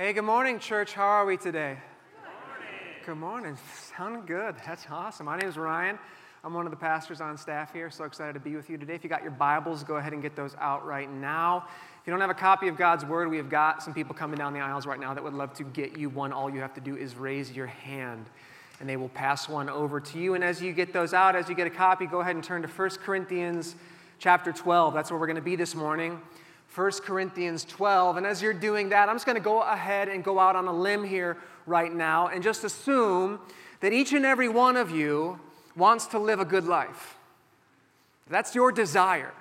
Hey, good morning, church. How are we today? Good morning. Good morning. Sounding good. That's awesome. My name is Ryan. I'm one of the pastors on staff here. So excited to be with you today. If you got your Bibles, go ahead and get those out right now. If you don't have a copy of God's Word, we have got some people coming down the aisles right now that would love to get you one. All you have to do is raise your hand, and they will pass one over to you. And as you get those out, as you get a copy, go ahead and turn to 1 Corinthians chapter 12. That's where we're going to be this morning. 1 Corinthians 12. And as you're doing that, I'm just going to go ahead and go out on a limb here right now and just assume that each and every one of you wants to live a good life. That's your desire.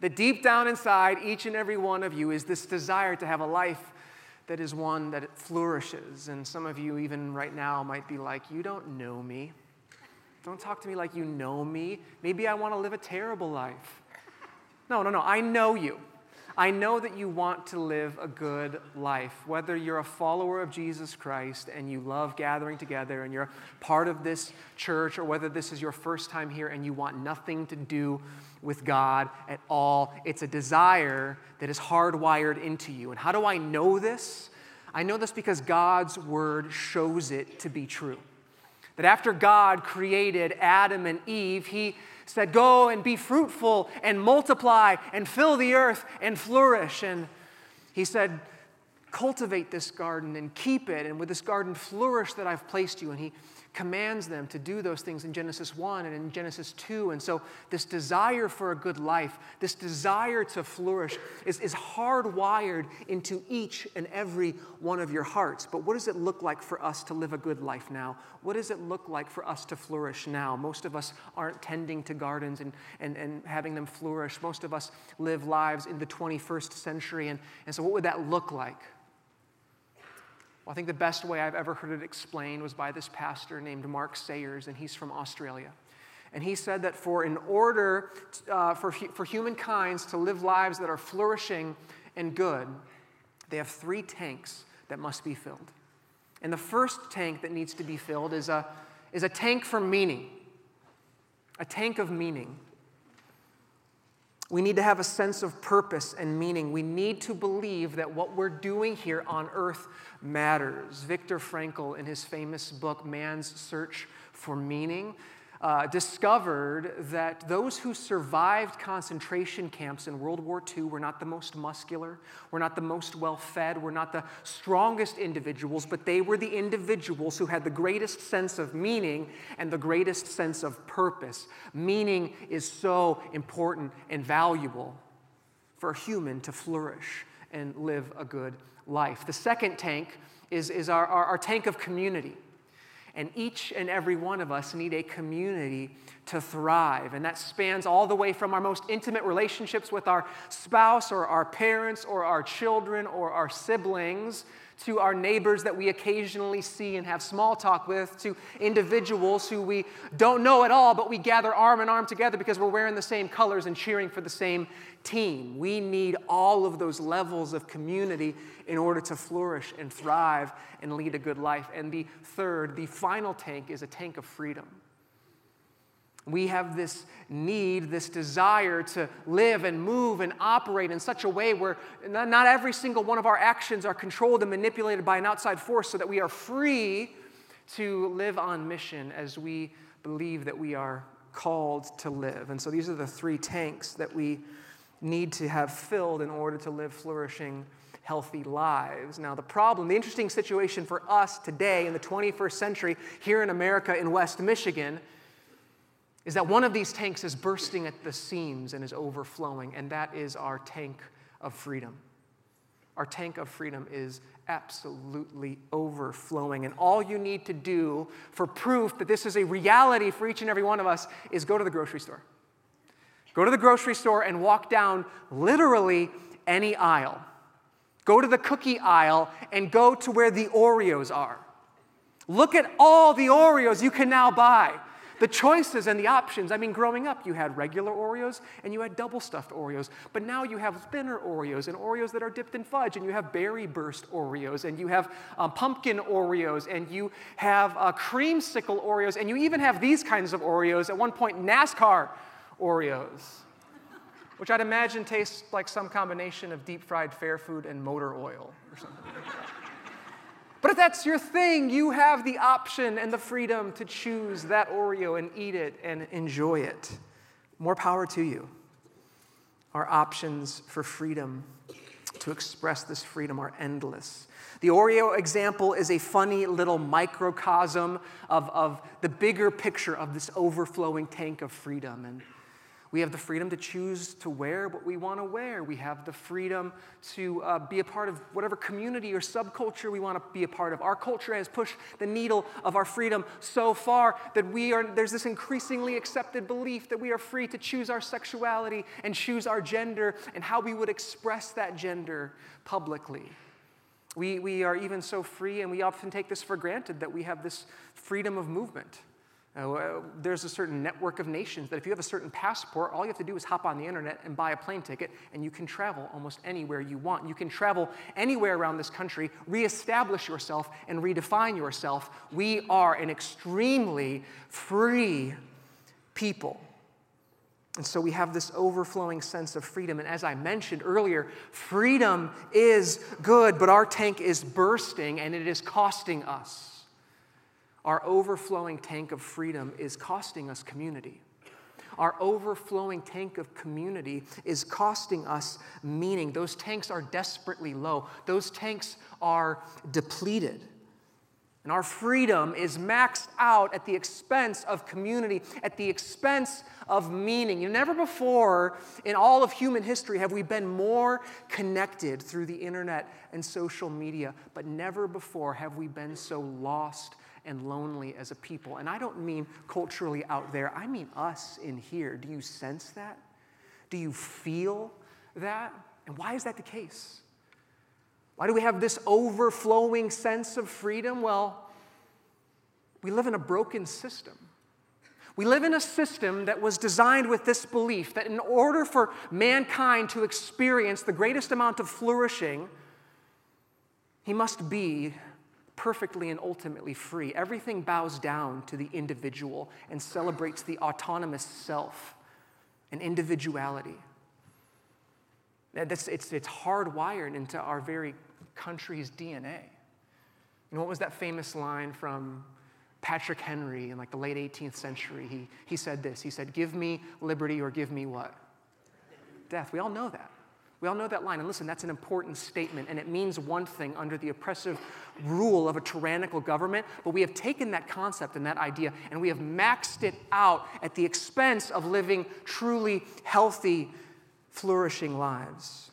That deep down inside, each and every one of you is this desire to have a life that is one that flourishes. And some of you, even right now, might be like, You don't know me. Don't talk to me like you know me. Maybe I want to live a terrible life. No, no, no. I know you. I know that you want to live a good life. Whether you're a follower of Jesus Christ and you love gathering together and you're part of this church, or whether this is your first time here and you want nothing to do with God at all, it's a desire that is hardwired into you. And how do I know this? I know this because God's word shows it to be true. That after God created Adam and Eve, He said, Go and be fruitful and multiply and fill the earth and flourish. And he said, Cultivate this garden and keep it, and with this garden flourish that I've placed you. And he commands them to do those things in Genesis 1 and in Genesis 2. And so, this desire for a good life, this desire to flourish, is, is hardwired into each and every one of your hearts. But what does it look like for us to live a good life now? What does it look like for us to flourish now? Most of us aren't tending to gardens and, and, and having them flourish. Most of us live lives in the 21st century. And, and so, what would that look like? Well, I think the best way I've ever heard it explained was by this pastor named Mark Sayers, and he's from Australia. And he said that for in order uh, for, for humankind to live lives that are flourishing and good, they have three tanks that must be filled. And the first tank that needs to be filled is a, is a tank for meaning, a tank of meaning. We need to have a sense of purpose and meaning. We need to believe that what we're doing here on earth matters. Viktor Frankl, in his famous book, Man's Search for Meaning, uh, discovered that those who survived concentration camps in World War II were not the most muscular, were not the most well fed, were not the strongest individuals, but they were the individuals who had the greatest sense of meaning and the greatest sense of purpose. Meaning is so important and valuable for a human to flourish and live a good life. The second tank is, is our, our, our tank of community. And each and every one of us need a community to thrive. And that spans all the way from our most intimate relationships with our spouse or our parents or our children or our siblings to our neighbors that we occasionally see and have small talk with, to individuals who we don't know at all, but we gather arm in arm together because we're wearing the same colors and cheering for the same team. We need all of those levels of community in order to flourish and thrive and lead a good life. And the third, the final tank, is a tank of freedom. We have this need, this desire to live and move and operate in such a way where not every single one of our actions are controlled and manipulated by an outside force so that we are free to live on mission as we believe that we are called to live. And so these are the three tanks that we need to have filled in order to live flourishing, healthy lives. Now, the problem, the interesting situation for us today in the 21st century here in America in West Michigan is that one of these tanks is bursting at the seams and is overflowing, and that is our tank of freedom. Our tank of freedom is absolutely overflowing. And all you need to do for proof that this is a reality for each and every one of us is go to the grocery store. Go to the grocery store and walk down literally any aisle. Go to the cookie aisle and go to where the Oreos are. Look at all the Oreos you can now buy. The choices and the options. I mean, growing up, you had regular Oreos and you had double stuffed Oreos. But now you have thinner Oreos and Oreos that are dipped in fudge, and you have berry burst Oreos, and you have um, pumpkin Oreos, and you have uh, creamsicle Oreos, and you even have these kinds of Oreos. At one point, NASCAR Oreos, which I'd imagine tastes like some combination of deep fried fair food and motor oil or something. But if that's your thing, you have the option and the freedom to choose that Oreo and eat it and enjoy it. More power to you. Our options for freedom to express this freedom are endless. The Oreo example is a funny little microcosm of, of the bigger picture of this overflowing tank of freedom. And we have the freedom to choose to wear what we want to wear. We have the freedom to uh, be a part of whatever community or subculture we want to be a part of. Our culture has pushed the needle of our freedom so far that we are, there's this increasingly accepted belief that we are free to choose our sexuality and choose our gender and how we would express that gender publicly. We, we are even so free, and we often take this for granted that we have this freedom of movement. Uh, there's a certain network of nations that if you have a certain passport, all you have to do is hop on the internet and buy a plane ticket, and you can travel almost anywhere you want. You can travel anywhere around this country, reestablish yourself, and redefine yourself. We are an extremely free people. And so we have this overflowing sense of freedom. And as I mentioned earlier, freedom is good, but our tank is bursting and it is costing us our overflowing tank of freedom is costing us community. Our overflowing tank of community is costing us meaning. Those tanks are desperately low, those tanks are depleted. And our freedom is maxed out at the expense of community, at the expense of meaning. You know, never before in all of human history have we been more connected through the internet and social media, but never before have we been so lost and lonely as a people. And I don't mean culturally out there, I mean us in here. Do you sense that? Do you feel that? And why is that the case? Why do we have this overflowing sense of freedom? Well, we live in a broken system. We live in a system that was designed with this belief that in order for mankind to experience the greatest amount of flourishing, he must be perfectly and ultimately free. Everything bows down to the individual and celebrates the autonomous self and individuality. That's, it's, it's hardwired into our very country's DNA. You know, what was that famous line from Patrick Henry in like the late 18th century? He, he said this. He said, give me liberty or give me what? Death. We all know that. We all know that line. And listen, that's an important statement, and it means one thing under the oppressive rule of a tyrannical government. But we have taken that concept and that idea and we have maxed it out at the expense of living truly healthy, flourishing lives.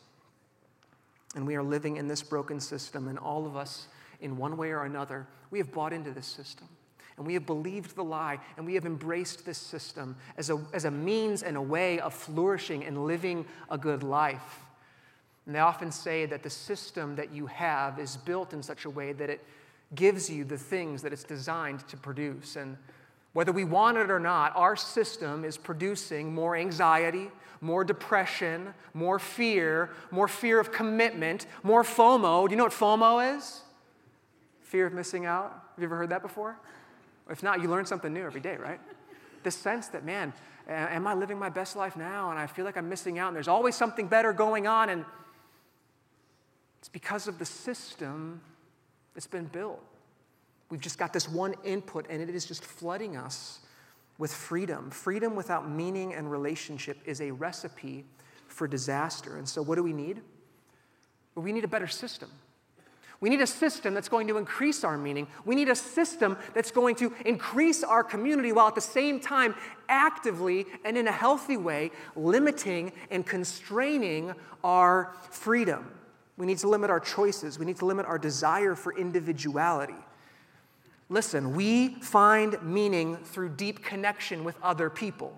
And we are living in this broken system, and all of us, in one way or another, we have bought into this system. And we have believed the lie, and we have embraced this system as a, as a means and a way of flourishing and living a good life. And they often say that the system that you have is built in such a way that it gives you the things that it's designed to produce. And whether we want it or not, our system is producing more anxiety, more depression, more fear, more fear of commitment, more FOMO. Do you know what FOMO is? Fear of missing out. Have you ever heard that before? If not, you learn something new every day, right? This sense that, man, am I living my best life now? And I feel like I'm missing out, and there's always something better going on. And it's because of the system that's been built. We've just got this one input, and it is just flooding us with freedom. Freedom without meaning and relationship is a recipe for disaster. And so, what do we need? We need a better system. We need a system that's going to increase our meaning. We need a system that's going to increase our community while at the same time actively and in a healthy way limiting and constraining our freedom. We need to limit our choices. We need to limit our desire for individuality. Listen, we find meaning through deep connection with other people.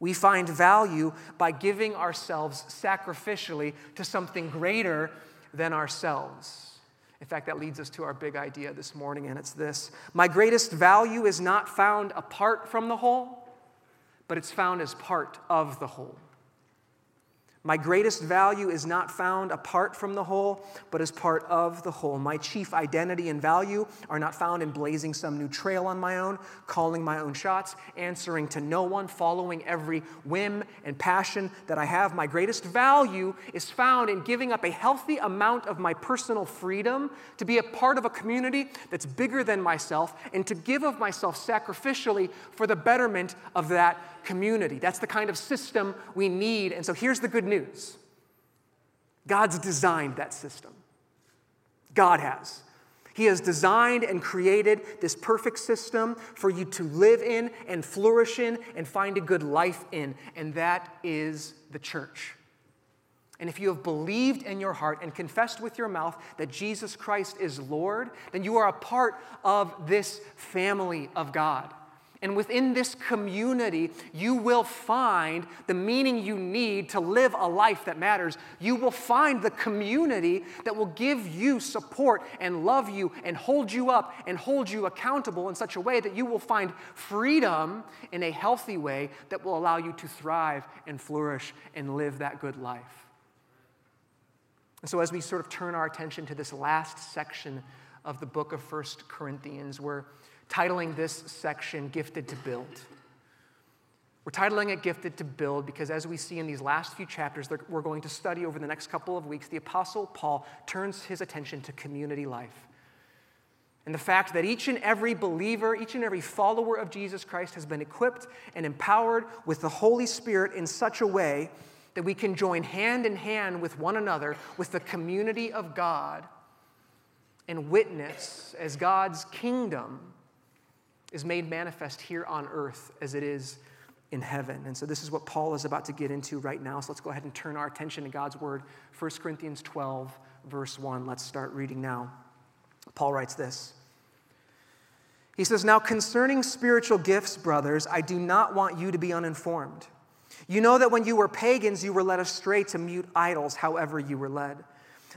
We find value by giving ourselves sacrificially to something greater than ourselves. In fact, that leads us to our big idea this morning, and it's this My greatest value is not found apart from the whole, but it's found as part of the whole. My greatest value is not found apart from the whole, but as part of the whole. My chief identity and value are not found in blazing some new trail on my own, calling my own shots, answering to no one, following every whim and passion that I have. My greatest value is found in giving up a healthy amount of my personal freedom to be a part of a community that's bigger than myself and to give of myself sacrificially for the betterment of that community. That's the kind of system we need. And so here's the good news God's designed that system. God has. He has designed and created this perfect system for you to live in and flourish in and find a good life in, and that is the church. And if you have believed in your heart and confessed with your mouth that Jesus Christ is Lord, then you are a part of this family of God. And within this community, you will find the meaning you need to live a life that matters. You will find the community that will give you support and love you and hold you up and hold you accountable in such a way that you will find freedom in a healthy way that will allow you to thrive and flourish and live that good life. And so, as we sort of turn our attention to this last section of the book of First Corinthians, where titling this section Gifted to Build. We're titling it Gifted to Build because, as we see in these last few chapters that we're going to study over the next couple of weeks, the Apostle Paul turns his attention to community life. And the fact that each and every believer, each and every follower of Jesus Christ has been equipped and empowered with the Holy Spirit in such a way that we can join hand in hand with one another, with the community of God, and witness as God's kingdom is made manifest here on earth as it is in heaven. And so this is what Paul is about to get into right now. So let's go ahead and turn our attention to God's word. 1 Corinthians 12, verse 1. Let's start reading now. Paul writes this. He says, Now concerning spiritual gifts, brothers, I do not want you to be uninformed. You know that when you were pagans, you were led astray to mute idols, however you were led.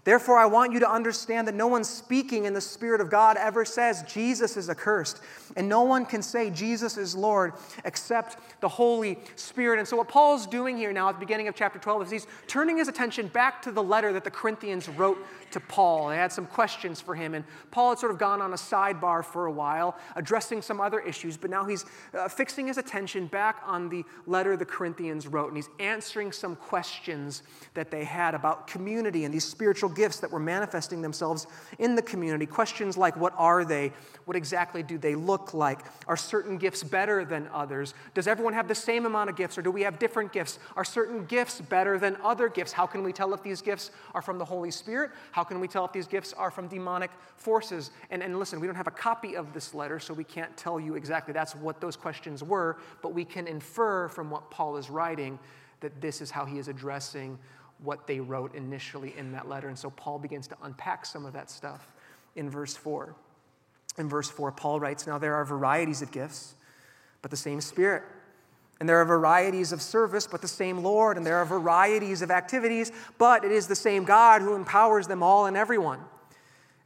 Therefore, I want you to understand that no one speaking in the Spirit of God ever says Jesus is accursed. And no one can say Jesus is Lord except the Holy Spirit. And so, what Paul's doing here now at the beginning of chapter 12 is he's turning his attention back to the letter that the Corinthians wrote to Paul. They had some questions for him, and Paul had sort of gone on a sidebar for a while, addressing some other issues, but now he's uh, fixing his attention back on the letter the Corinthians wrote, and he's answering some questions that they had about community and these spiritual gifts that were manifesting themselves in the community. Questions like what are they? What exactly do they look like? Are certain gifts better than others? Does everyone have the same amount of gifts, or do we have different gifts? Are certain gifts better than other gifts? How can we tell if these gifts are from the Holy Spirit? How can we tell if these gifts are from demonic forces? And, and listen, we don't have a copy of this letter, so we can't tell you exactly that's what those questions were, but we can infer from what Paul is writing that this is how he is addressing what they wrote initially in that letter. And so Paul begins to unpack some of that stuff in verse 4. In verse 4, Paul writes Now there are varieties of gifts, but the same Spirit. And there are varieties of service, but the same Lord. And there are varieties of activities, but it is the same God who empowers them all and everyone.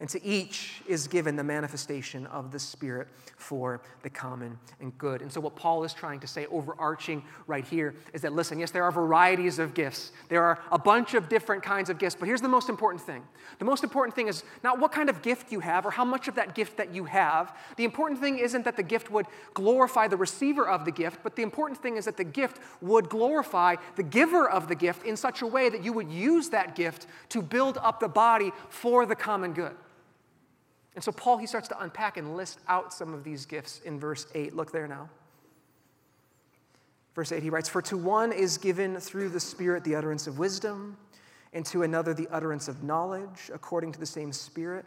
And to each is given the manifestation of the Spirit for the common and good. And so, what Paul is trying to say, overarching right here, is that listen, yes, there are varieties of gifts. There are a bunch of different kinds of gifts, but here's the most important thing. The most important thing is not what kind of gift you have or how much of that gift that you have. The important thing isn't that the gift would glorify the receiver of the gift, but the important thing is that the gift would glorify the giver of the gift in such a way that you would use that gift to build up the body for the common good. And so Paul, he starts to unpack and list out some of these gifts in verse 8. Look there now. Verse 8, he writes, For to one is given through the Spirit the utterance of wisdom, and to another the utterance of knowledge, according to the same Spirit,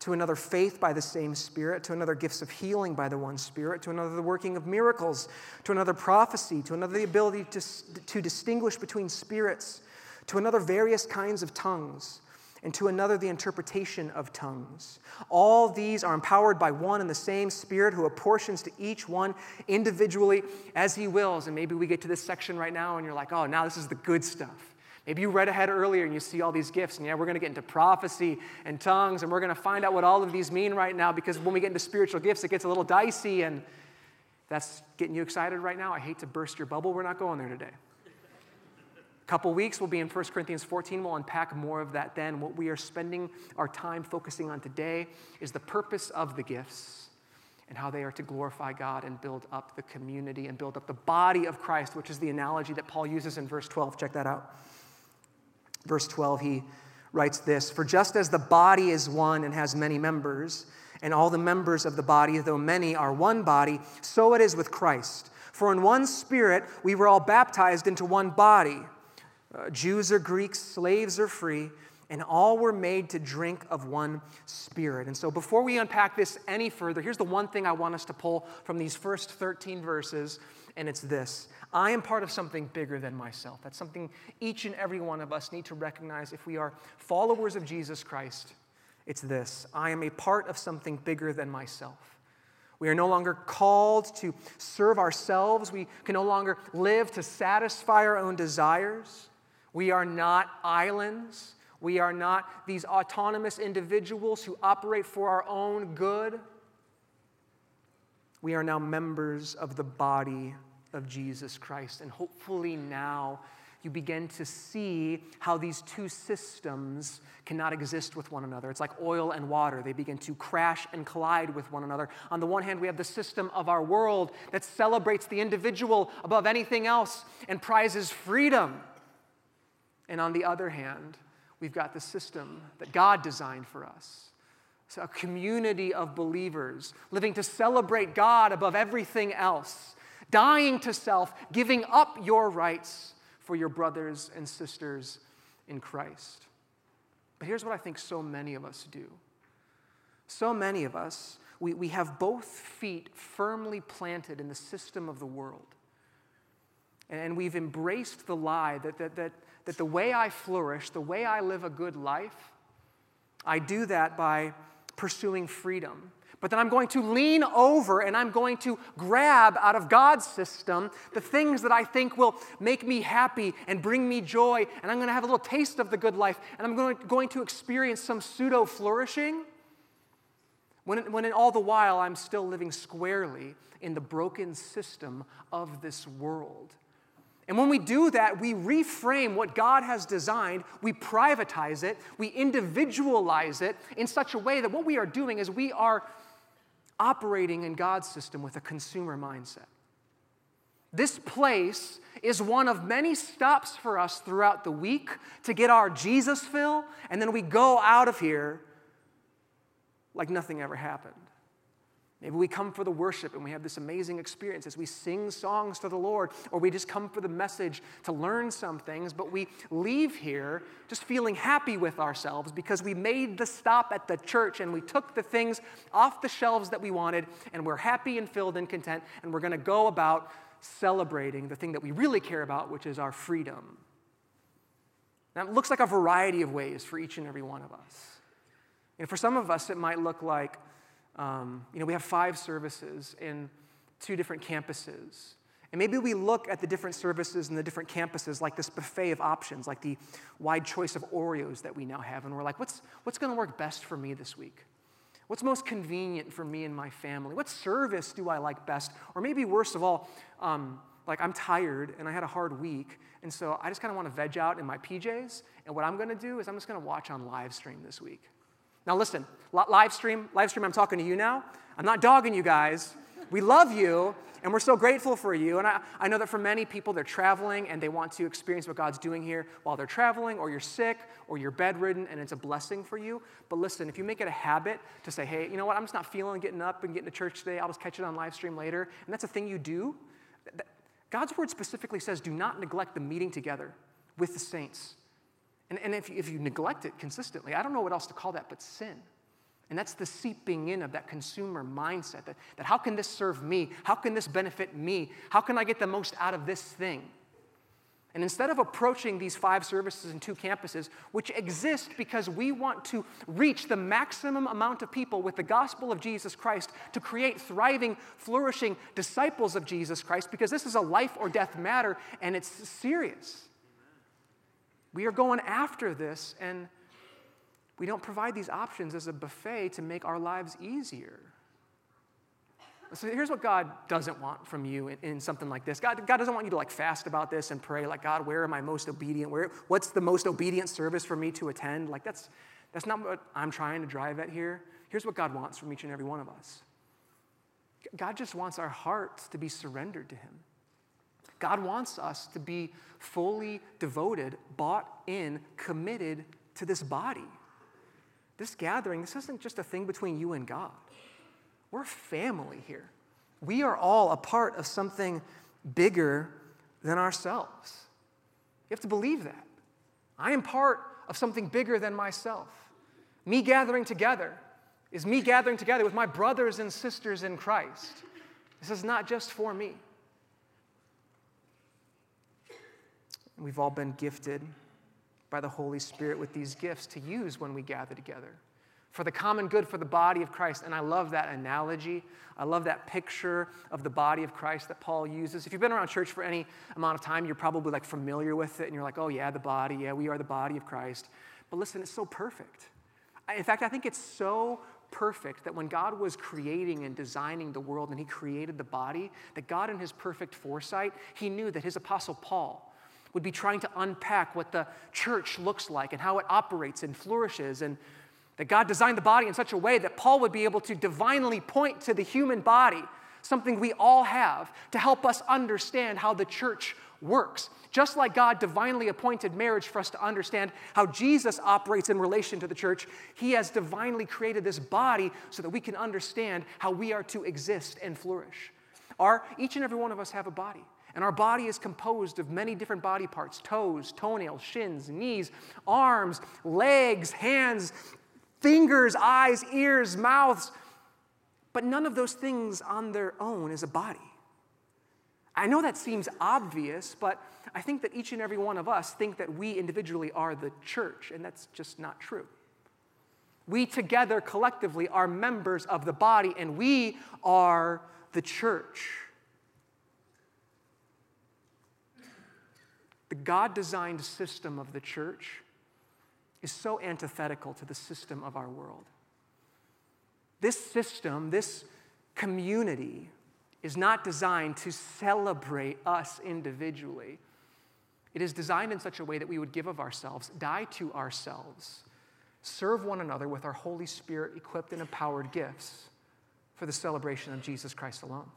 to another faith by the same Spirit, to another gifts of healing by the one Spirit, to another the working of miracles, to another prophecy, to another the ability to, to distinguish between spirits, to another various kinds of tongues and to another the interpretation of tongues. All these are empowered by one and the same Spirit who apportions to each one individually as he wills. And maybe we get to this section right now and you're like, oh, now this is the good stuff. Maybe you read ahead earlier and you see all these gifts, and yeah, we're going to get into prophecy and tongues, and we're going to find out what all of these mean right now because when we get into spiritual gifts, it gets a little dicey, and that's getting you excited right now. I hate to burst your bubble. We're not going there today. A couple weeks, we'll be in 1 Corinthians 14. We'll unpack more of that then. What we are spending our time focusing on today is the purpose of the gifts and how they are to glorify God and build up the community and build up the body of Christ, which is the analogy that Paul uses in verse 12. Check that out. Verse 12, he writes this For just as the body is one and has many members, and all the members of the body, though many, are one body, so it is with Christ. For in one spirit we were all baptized into one body. Uh, Jews or Greeks, slaves or free, and all were made to drink of one spirit. And so, before we unpack this any further, here's the one thing I want us to pull from these first 13 verses, and it's this I am part of something bigger than myself. That's something each and every one of us need to recognize if we are followers of Jesus Christ. It's this I am a part of something bigger than myself. We are no longer called to serve ourselves. We can no longer live to satisfy our own desires. We are not islands. We are not these autonomous individuals who operate for our own good. We are now members of the body of Jesus Christ. And hopefully now you begin to see how these two systems cannot exist with one another. It's like oil and water, they begin to crash and collide with one another. On the one hand, we have the system of our world that celebrates the individual above anything else and prizes freedom. And on the other hand, we've got the system that God designed for us. So a community of believers living to celebrate God above everything else, dying to self, giving up your rights for your brothers and sisters in Christ. But here's what I think so many of us do. So many of us, we, we have both feet firmly planted in the system of the world. And we've embraced the lie that, that, that that the way I flourish, the way I live a good life, I do that by pursuing freedom. But then I'm going to lean over and I'm going to grab out of God's system the things that I think will make me happy and bring me joy. And I'm going to have a little taste of the good life. And I'm going to, experience some pseudo flourishing. When, when all the while I'm still living squarely in the broken system of this world. And when we do that, we reframe what God has designed, we privatize it, we individualize it in such a way that what we are doing is we are operating in God's system with a consumer mindset. This place is one of many stops for us throughout the week to get our Jesus fill, and then we go out of here like nothing ever happened. Maybe we come for the worship and we have this amazing experience as we sing songs to the Lord, or we just come for the message to learn some things, but we leave here just feeling happy with ourselves because we made the stop at the church and we took the things off the shelves that we wanted, and we're happy and filled and content, and we're going to go about celebrating the thing that we really care about, which is our freedom. Now, it looks like a variety of ways for each and every one of us. And for some of us, it might look like um, you know, we have five services in two different campuses. And maybe we look at the different services and the different campuses like this buffet of options, like the wide choice of Oreos that we now have. And we're like, what's, what's going to work best for me this week? What's most convenient for me and my family? What service do I like best? Or maybe worst of all, um, like I'm tired and I had a hard week, and so I just kind of want to veg out in my PJs. And what I'm going to do is I'm just going to watch on live stream this week. Now, listen, live stream, live stream, I'm talking to you now. I'm not dogging you guys. We love you, and we're so grateful for you. And I, I know that for many people, they're traveling and they want to experience what God's doing here while they're traveling, or you're sick, or you're bedridden, and it's a blessing for you. But listen, if you make it a habit to say, hey, you know what, I'm just not feeling getting up and getting to church today, I'll just catch it on live stream later, and that's a thing you do, God's word specifically says, do not neglect the meeting together with the saints. And, and if, if you neglect it consistently, I don't know what else to call that but sin. And that's the seeping in of that consumer mindset that, that how can this serve me? How can this benefit me? How can I get the most out of this thing? And instead of approaching these five services and two campuses, which exist because we want to reach the maximum amount of people with the gospel of Jesus Christ to create thriving, flourishing disciples of Jesus Christ, because this is a life or death matter and it's serious. We are going after this, and we don't provide these options as a buffet to make our lives easier. So here's what God doesn't want from you in, in, something like this. God, God doesn't want you to like fast about this and pray like, God, where am I most obedient? Where, what's the most obedient service for me to attend? Like that's, that's not what I'm trying to drive at here. Here's what God wants from each and every one of us. God just wants our hearts to be surrendered to Him. God wants us to be fully devoted, bought in, committed to this body. This gathering, this isn't just a thing between you and God. We're family here. We are all a part of something bigger than ourselves. You have to believe that. I am part of something bigger than myself. Me gathering together is me gathering together with my brothers and sisters in Christ. This is not just for me. We've all been gifted by the Holy Spirit with these gifts to use when we gather together for the common good for the body of Christ. And I love that analogy. I love that picture of the body of Christ that Paul uses. If you've been around church for any amount of time, you're probably like familiar with it and you're like, oh, yeah, the body. Yeah, we are the body of Christ. But listen, it's so perfect. In fact, I think it's so perfect that when God was creating and designing the world and He created the body, that God, in His perfect foresight, He knew that His apostle Paul, would be trying to unpack what the church looks like and how it operates and flourishes. And that God designed the body in such a way that Paul would be able to divinely point to the human body, something we all have, to help us understand how the church works. Just like God divinely appointed marriage for us to understand how Jesus operates in relation to the church, He has divinely created this body so that we can understand how we are to exist and flourish. Our, each and every one of us have a body. And our body is composed of many different body parts toes, toenails, shins, knees, arms, legs, hands, fingers, eyes, ears, mouths. But none of those things on their own is a body. I know that seems obvious, but I think that each and every one of us think that we individually are the church, and that's just not true. We together collectively are members of the body, and we are the church. The God designed system of the church is so antithetical to the system of our world. This system, this community, is not designed to celebrate us individually. It is designed in such a way that we would give of ourselves, die to ourselves, serve one another with our Holy Spirit equipped and empowered gifts for the celebration of Jesus Christ alone.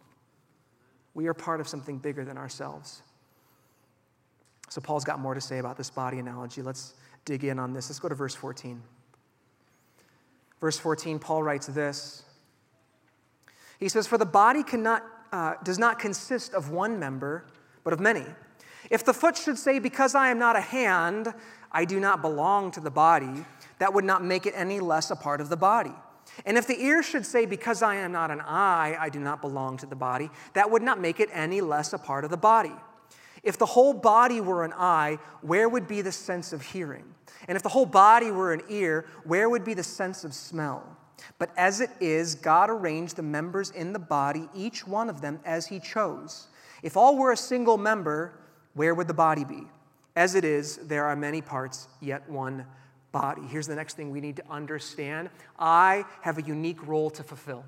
We are part of something bigger than ourselves. So, Paul's got more to say about this body analogy. Let's dig in on this. Let's go to verse 14. Verse 14, Paul writes this He says, For the body cannot, uh, does not consist of one member, but of many. If the foot should say, Because I am not a hand, I do not belong to the body, that would not make it any less a part of the body. And if the ear should say, Because I am not an eye, I do not belong to the body, that would not make it any less a part of the body. If the whole body were an eye, where would be the sense of hearing? And if the whole body were an ear, where would be the sense of smell? But as it is, God arranged the members in the body, each one of them as He chose. If all were a single member, where would the body be? As it is, there are many parts, yet one body. Here's the next thing we need to understand I have a unique role to fulfill.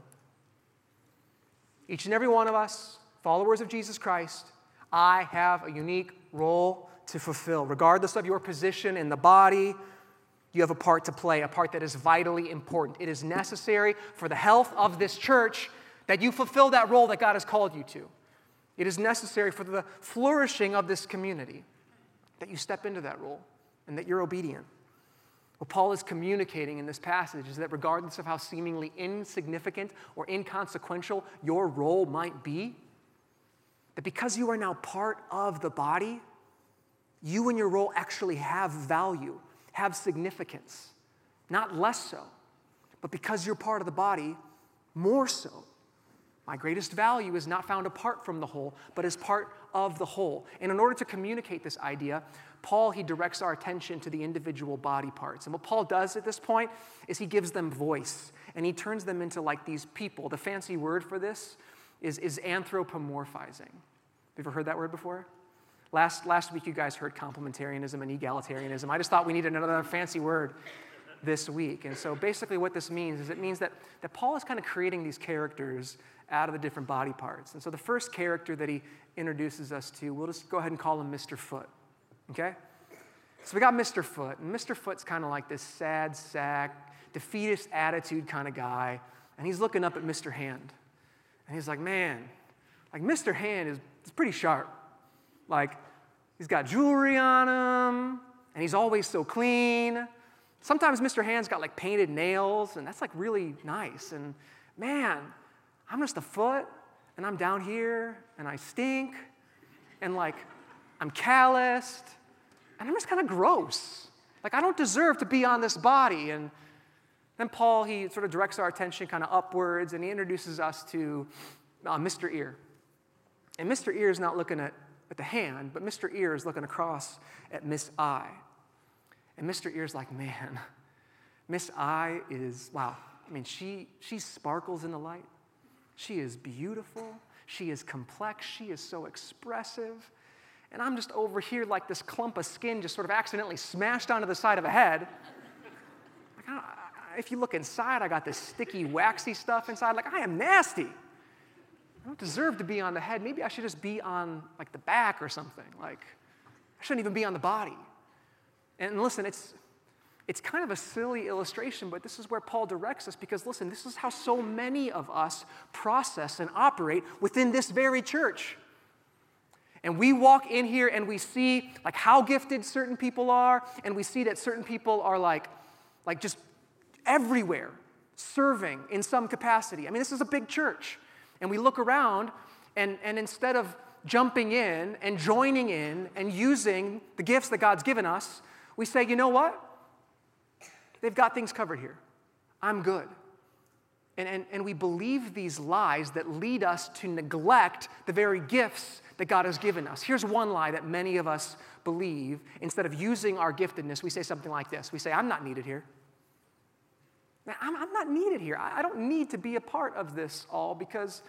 Each and every one of us, followers of Jesus Christ, I have a unique role to fulfill. Regardless of your position in the body, you have a part to play, a part that is vitally important. It is necessary for the health of this church that you fulfill that role that God has called you to. It is necessary for the flourishing of this community that you step into that role and that you're obedient. What Paul is communicating in this passage is that regardless of how seemingly insignificant or inconsequential your role might be, that because you are now part of the body, you and your role actually have value, have significance. Not less so, but because you're part of the body, more so. My greatest value is not found apart from the whole, but as part of the whole. And in order to communicate this idea, Paul he directs our attention to the individual body parts. And what Paul does at this point is he gives them voice and he turns them into like these people. The fancy word for this is, is anthropomorphizing. Have you ever heard that word before? Last, last week, you guys heard complementarianism and egalitarianism. I just thought we needed another fancy word. this week. And so basically, what this means is it means that, that Paul is kind of creating these characters out of the different body parts. And so the first character that he introduces us to, we'll just go ahead and call him Mr. Foot. Okay? So we got Mr. Foot, and Mr. Foot's kind of like this sad sack, defeatist attitude kind of guy, and he's looking up at Mr. Hand. And he's like, man, like Mr. Hand is, is pretty sharp. Like, he's got jewelry on him, and he's always so clean. Sometimes Mr. Hand's got like painted nails, and that's like really nice. And man, I'm just a foot, and I'm down here, and I stink, and like I'm calloused, and I'm just kind of gross. Like I don't deserve to be on this body. And then Paul, he sort of directs our attention kind of upwards, and he introduces us to uh, Mr. Ear. And Mr. Ear is not looking at, at the hand, but Mr. Ear is looking across at Miss Eye. And Mr. Ear's like, man, Miss Eye is, wow. I mean, she, she sparkles in the light. She is beautiful. She is complex. She is so expressive. And I'm just over here like this clump of skin just sort of accidentally smashed onto the side of a head. If you look inside, I got this sticky, waxy stuff inside. Like, I am nasty. I don't deserve to be on the head. Maybe I should just be on like the back or something. Like, I shouldn't even be on the body. And listen, it's, it's kind of a silly illustration, but this is where Paul directs us because, listen, this is how so many of us process and operate within this very church. And we walk in here and we see like how gifted certain people are, and we see that certain people are like, like just everywhere serving in some capacity. I mean, this is a big church. And we look around, and, and instead of jumping in and joining in and using the gifts that God's given us, we say, you know what? They've got things covered here. I'm good. And, and, and we believe these lies that lead us to neglect the very gifts that God has given us. Here's one lie that many of us believe. Instead of using our giftedness, we say something like this We say, I'm not needed here. I'm, I'm not needed here. I, I don't need to be a part of this all because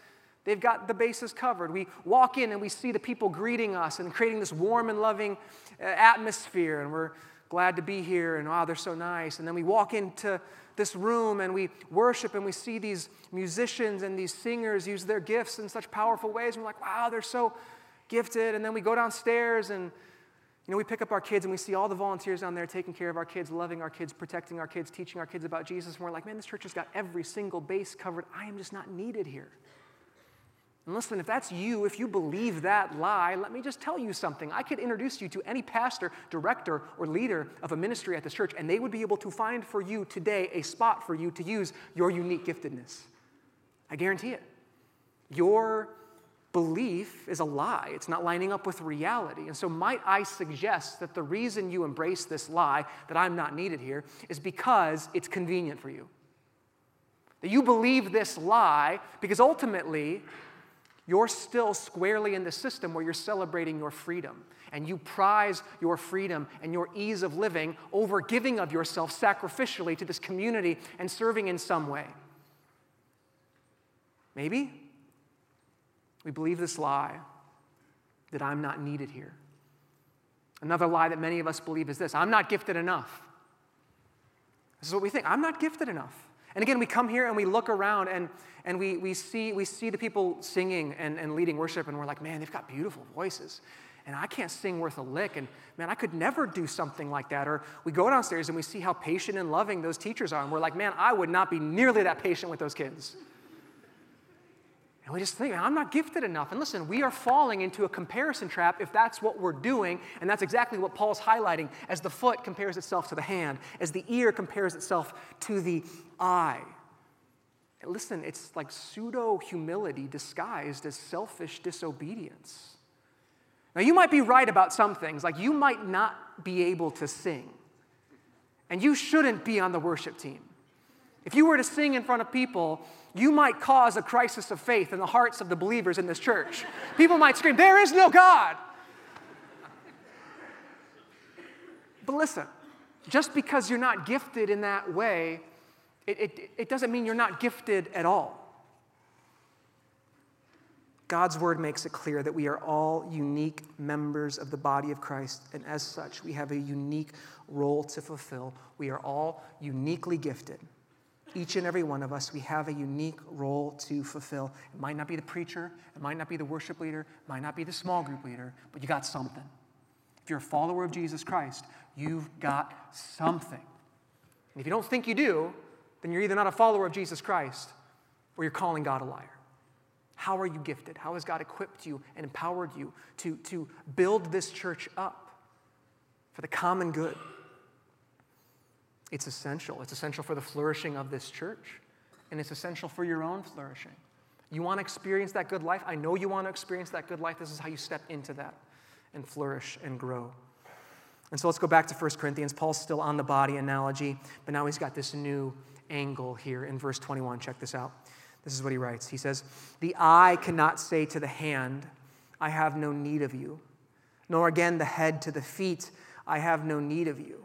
They've got the bases covered. We walk in and we see the people greeting us and creating this warm and loving uh, atmosphere, and we're glad to be here, and wow, they're so nice. And then we walk into this room and we worship and we see these musicians and these singers use their gifts in such powerful ways. And we're like, wow, they're so gifted. And then we go downstairs and you know, we pick up our kids and we see all the volunteers down there taking care of our kids, loving our kids, protecting our kids, teaching our kids about Jesus. And we're like, man, this church has got every single base covered. I am just not needed here. And listen, if that's you, if you believe that lie, let me just tell you something. I could introduce you to any pastor, director, or leader of a ministry at this church, and they would be able to find for you today a spot for you to use your unique giftedness. I guarantee it. Your belief is a lie, it's not lining up with reality. And so, might I suggest that the reason you embrace this lie, that I'm not needed here, is because it's convenient for you. That you believe this lie because ultimately, you're still squarely in the system where you're celebrating your freedom and you prize your freedom and your ease of living over giving of yourself sacrificially to this community and serving in some way. Maybe we believe this lie that I'm not needed here. Another lie that many of us believe is this I'm not gifted enough. This is what we think I'm not gifted enough. And again, we come here and we look around and, and we, we, see, we see the people singing and, and leading worship, and we're like, man, they've got beautiful voices. And I can't sing worth a lick. And man, I could never do something like that. Or we go downstairs and we see how patient and loving those teachers are. And we're like, man, I would not be nearly that patient with those kids. And we just think, I'm not gifted enough. And listen, we are falling into a comparison trap if that's what we're doing. And that's exactly what Paul's highlighting as the foot compares itself to the hand, as the ear compares itself to the eye. listen, it's like pseudo humility disguised as selfish disobedience. Now, you might be right about some things, like you might not be able to sing, and you shouldn't be on the worship team. If you were to sing in front of people, you might cause a crisis of faith in the hearts of the believers in this church. People might scream, There is no God. But listen, just because you're not gifted in that way, it, it, it doesn't mean you're not gifted at all. God's word makes it clear that we are all unique members of the body of Christ, and as such, we have a unique role to fulfill. We are all uniquely gifted. Each and every one of us, we have a unique role to fulfill. It might not be the preacher, it might not be the worship leader, it might not be the small group leader, but you got something. If you're a follower of Jesus Christ, you've got something. And if you don't think you do, then you're either not a follower of Jesus Christ or you're calling God a liar. How are you gifted? How has God equipped you and empowered you to, to build this church up for the common good? It's essential. It's essential for the flourishing of this church, and it's essential for your own flourishing. You want to experience that good life? I know you want to experience that good life. This is how you step into that and flourish and grow. And so let's go back to 1 Corinthians. Paul's still on the body analogy, but now he's got this new angle here in verse 21. Check this out. This is what he writes. He says, The eye cannot say to the hand, I have no need of you, nor again the head to the feet, I have no need of you.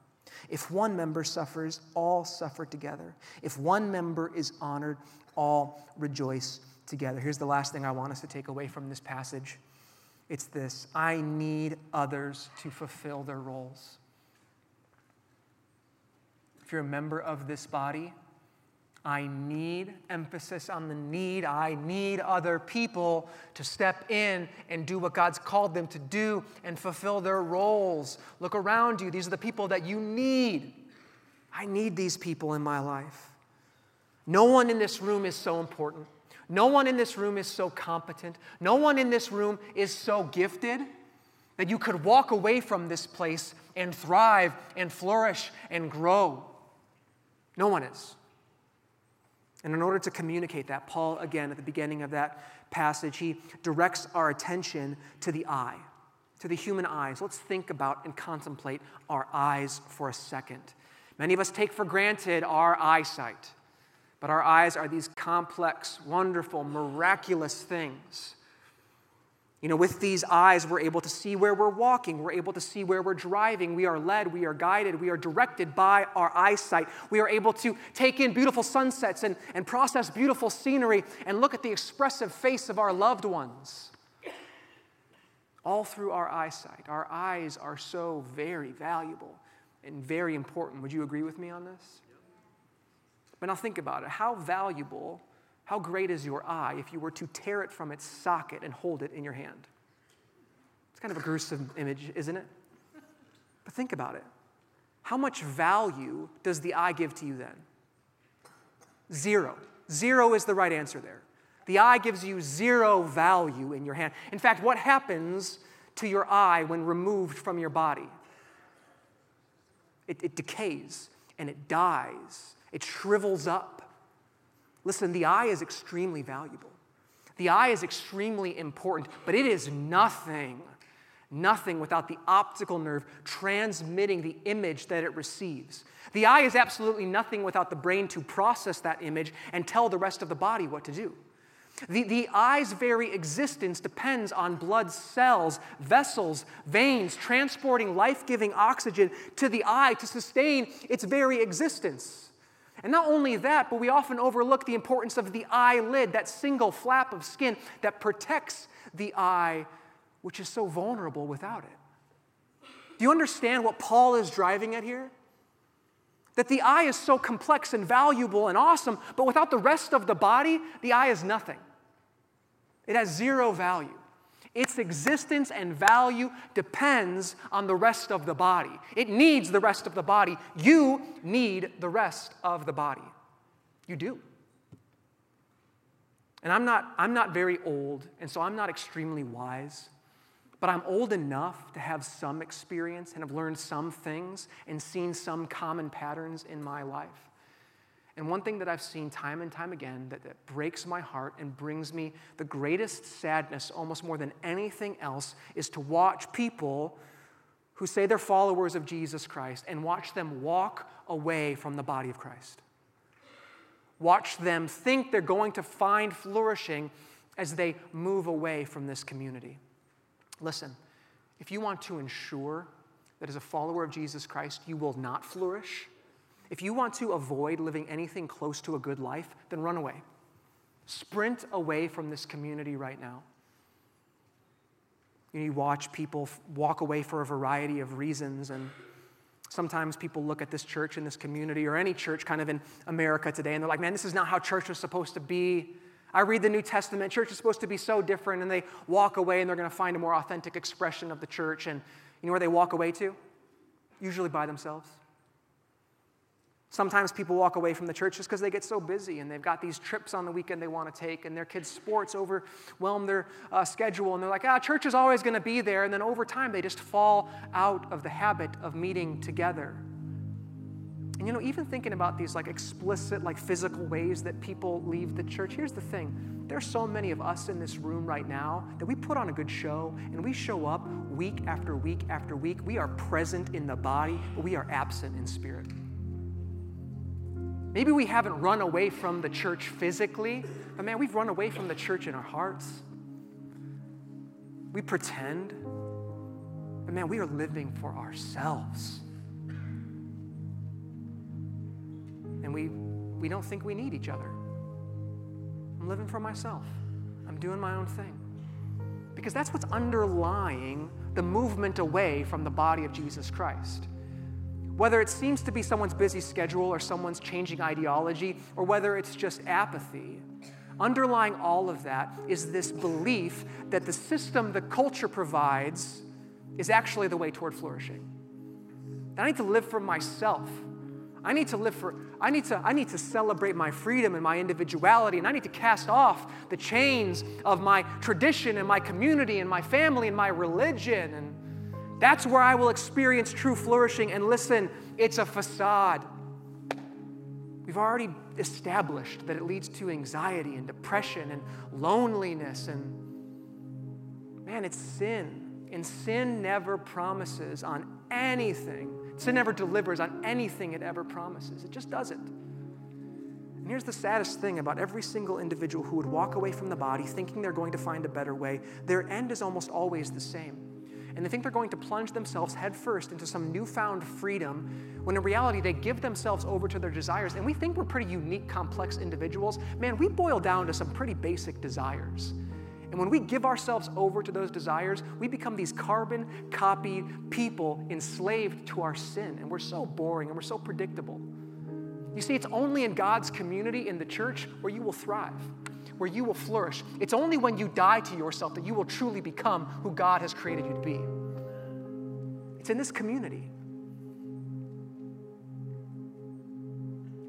If one member suffers, all suffer together. If one member is honored, all rejoice together. Here's the last thing I want us to take away from this passage it's this I need others to fulfill their roles. If you're a member of this body, I need emphasis on the need. I need other people to step in and do what God's called them to do and fulfill their roles. Look around you. These are the people that you need. I need these people in my life. No one in this room is so important. No one in this room is so competent. No one in this room is so gifted that you could walk away from this place and thrive and flourish and grow. No one is. And in order to communicate that, Paul, again, at the beginning of that passage, he directs our attention to the eye, to the human eyes. Let's think about and contemplate our eyes for a second. Many of us take for granted our eyesight. But our eyes are these complex, wonderful, miraculous things. You know, with these eyes, we're able to see where we're walking. We're able to see where we're driving. We are led, we are guided, we are directed by our eyesight. We are able to take in beautiful sunsets and, and process beautiful scenery and look at the expressive face of our loved ones. All through our eyesight. Our eyes are so very valuable and very important. Would you agree with me on this? But now think about it. How valuable, how great is your eye if you were to tear it from its socket and hold it in your hand? It's kind of a gruesome image, isn't it? But think about it. How much value does the eye give to you then? Zero. Zero is the right answer there. The eye gives you zero value in your hand. In fact, what happens to your eye when removed from your body? It, it decays and it dies it shrivels up. Listen, the eye is extremely valuable. The eye is extremely important, but it is nothing, nothing without the optical nerve transmitting the image that it receives. The eye is absolutely nothing without the brain to process that image and tell the rest of the body what to do. The, the eye's very existence depends on blood cells, vessels, veins transporting life giving oxygen to the eye to sustain its very existence. And not only that, but we often overlook the importance of the eyelid, that single flap of skin that protects the eye, which is so vulnerable without it. Do you understand what Paul is driving at here? That the eye is so complex and valuable and awesome, but without the rest of the body, the eye is nothing. It has zero value. Its existence and value depends on the rest of the body. It needs the rest of the body. You need the rest of the body. You do. And I'm not, I'm not very old, and so I'm not extremely wise, but I'm old enough to have some experience and have learned some things and seen some common patterns in my life. And one thing that I've seen time and time again that, that, breaks my heart and brings me the greatest sadness, almost more than anything else, is to watch people who say they're followers of Jesus Christ and watch them walk away from the body of Christ. Watch them think they're going to find flourishing as they move away from this community. Listen, if you want to ensure that as a follower of Jesus Christ you will not flourish, if you want to avoid living anything close to a good life, then run away. Sprint away from this community right now. You watch people walk away for a variety of reasons, and sometimes people look at this church and this community or any church kind of in America today, and they're like, man, this is not how church was supposed to be. I read the New Testament, church is supposed to be so different, and they walk away and they're going to find a more authentic expression of the church. And you know where they walk away to? Usually by themselves. Sometimes people walk away from the church just because they get so busy and they've got these trips on the weekend they want to take, and their kids' sports overwhelm their uh, schedule, and they're like, ah, church is always going to be there. And then over time, they just fall out of the habit of meeting together. And you know, even thinking about these like explicit, like physical ways that people leave the church, here's the thing there's so many of us in this room right now that we put on a good show and we show up week after week after week. We are present in the body, but we are absent in spirit. Maybe we haven't run away from the church physically, but man, we've run away from the church in our hearts. We pretend, but man, we are living for ourselves. And we, we don't think we need each other. I'm living for myself, I'm doing my own thing. Because that's what's underlying the movement away from the body of Jesus Christ. Whether it seems to be someone's busy schedule or someone's changing ideology, or whether it's just apathy, underlying all of that is this belief that the system the culture provides is actually the way toward flourishing. I need to live for myself. I need to live for, I need to, I need to celebrate my freedom and my individuality, and I need to cast off the chains of my tradition and my community and my family and my religion. And that's where I will experience true flourishing. And listen, it's a facade. We've already established that it leads to anxiety and depression and loneliness. And man, it's sin. And sin never promises on anything. Sin never delivers on anything it ever promises. It just doesn't. And here's the saddest thing about every single individual who would walk away from the body thinking they're going to find a better way, their end is almost always the same and they think they're going to plunge themselves headfirst into some newfound freedom when in reality they give themselves over to their desires. And we think we're pretty unique, complex individuals. Man, we boil down to some pretty basic desires. And when we give ourselves over to those desires, we become these carbon copied people enslaved to our sin. And we're so boring and we're so predictable. You see, it's only in God's community, in the church, where you will thrive where you will flourish. It's only when you die to yourself that you will truly become who God has created you to be. It's in this community.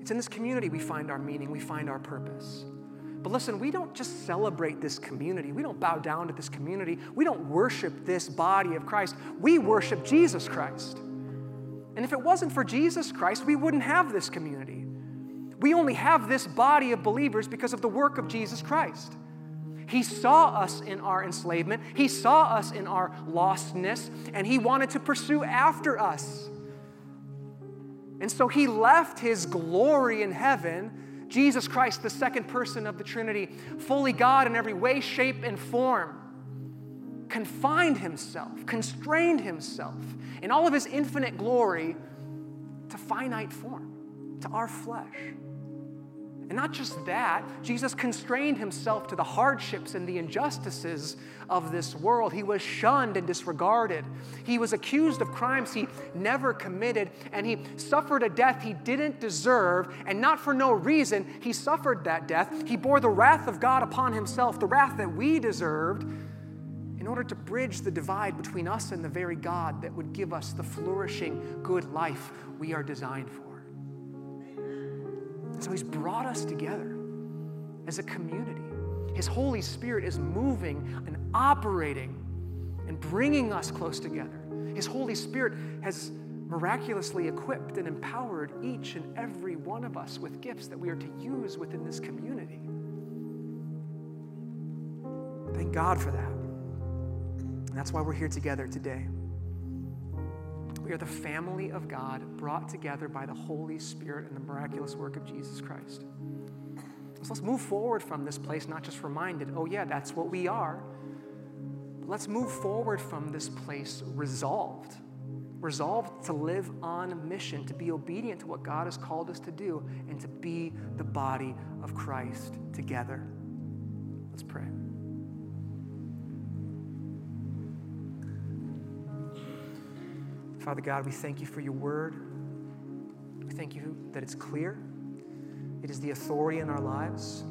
It's in this community we find our meaning, we find our purpose. But listen, we don't just celebrate this community. We don't bow down to this community. We don't worship this body of Christ. We worship Jesus Christ. And if it wasn't for Jesus Christ, we wouldn't have this community. We only have this body of believers because of the work of Jesus Christ. He saw us in our enslavement, He saw us in our lostness, and He wanted to pursue after us. And so He left His glory in heaven, Jesus Christ, the second person of the Trinity, fully God in every way, shape, and form, confined Himself, constrained Himself in all of His infinite glory to finite form, to our flesh. And not just that, Jesus constrained himself to the hardships and the injustices of this world. He was shunned and disregarded. He was accused of crimes he never committed, and he suffered a death he didn't deserve, and not for no reason. He suffered that death. He bore the wrath of God upon himself, the wrath that we deserved, in order to bridge the divide between us and the very God that would give us the flourishing, good life we are designed for. So he's brought us together as a community. His Holy Spirit is moving and operating and bringing us close together. His Holy Spirit has miraculously equipped and empowered each and every one of us with gifts that we are to use within this community. Thank God for that. And that's why we're here together today. We are the family of God brought together by the Holy Spirit and the miraculous work of Jesus Christ. So let's move forward from this place, not just reminded, oh, yeah, that's what we are. But let's move forward from this place resolved. Resolved to live on mission, to be obedient to what God has called us to do, and to be the body of Christ together. Let's pray. Father God, we thank you for your word. We thank you that it's clear, it is the authority in our lives.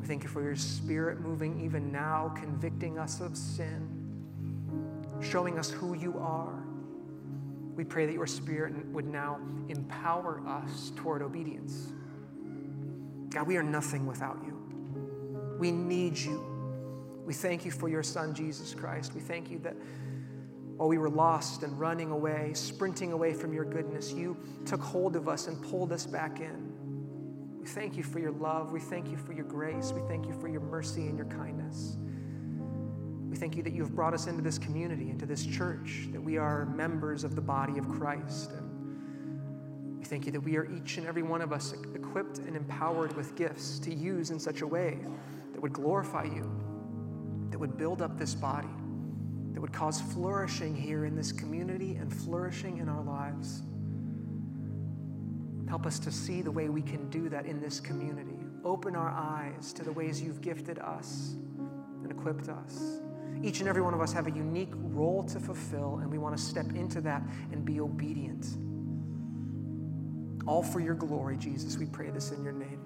We thank you for your spirit moving even now, convicting us of sin, showing us who you are. We pray that your spirit would now empower us toward obedience. God, we are nothing without you. We need you. We thank you for your son, Jesus Christ. We thank you that while we were lost and running away, sprinting away from your goodness, you took hold of us and pulled us back in. We thank you for your love. We thank you for your grace. We thank you for your mercy and your kindness. We thank you that you have brought us into this community, into this church, that we are members of the body of Christ. And we thank you that we are each and every one of us equipped and empowered with gifts to use in such a way that would glorify you, that would build up this body that would cause flourishing here in this community and flourishing in our lives. Help us to see the way we can do that in this community. Open our eyes to the ways you've gifted us and equipped us. Each and every one of us have a unique role to fulfill, and we want to step into that and be obedient. All for your glory, Jesus. We pray this in your name.